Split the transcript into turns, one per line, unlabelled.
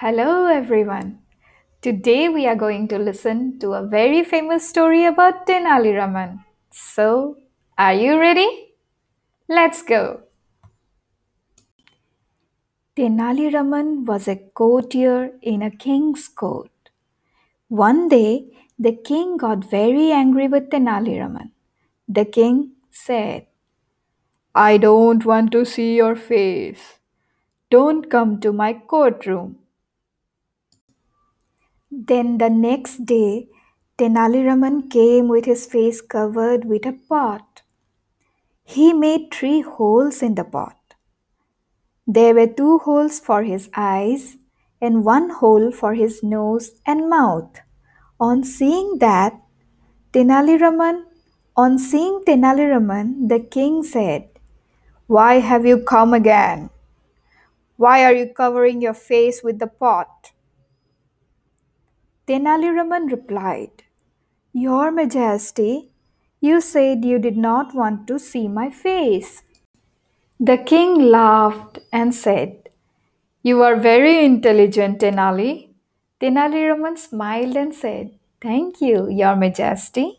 Hello, everyone. Today we are going to listen to a very famous story about Tenali Raman. So, are you ready? Let's go. Tenali Raman was a courtier in a king's court. One day, the king got very angry with Tenali Raman. The king said, I don't want to see your face. Don't come to my courtroom. Then the next day, Tenali Raman came with his face covered with a pot. He made three holes in the pot. There were two holes for his eyes and one hole for his nose and mouth. On seeing that, Tenali Raman, on seeing Tenali Raman, the king said, Why have you come again? Why are you covering your face with the pot? Tenali Raman replied, Your Majesty, you said you did not want to see my face. The king laughed and said, You are very intelligent, Tenali. Tenali Raman smiled and said, Thank you, Your Majesty.